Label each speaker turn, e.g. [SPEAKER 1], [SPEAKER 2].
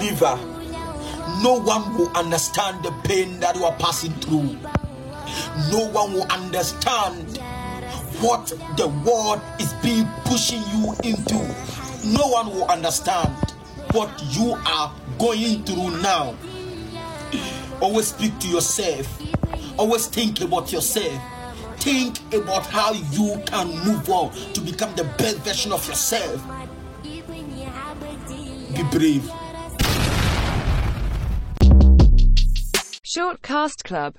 [SPEAKER 1] believer, no one will understand the pain that you are passing through. No one will understand what the world is being pushing you into. No one will understand what you are going through now. Always speak to yourself. Always think about yourself. Think about how you can move on to become the best version of yourself. Be brave.
[SPEAKER 2] Shortcast Club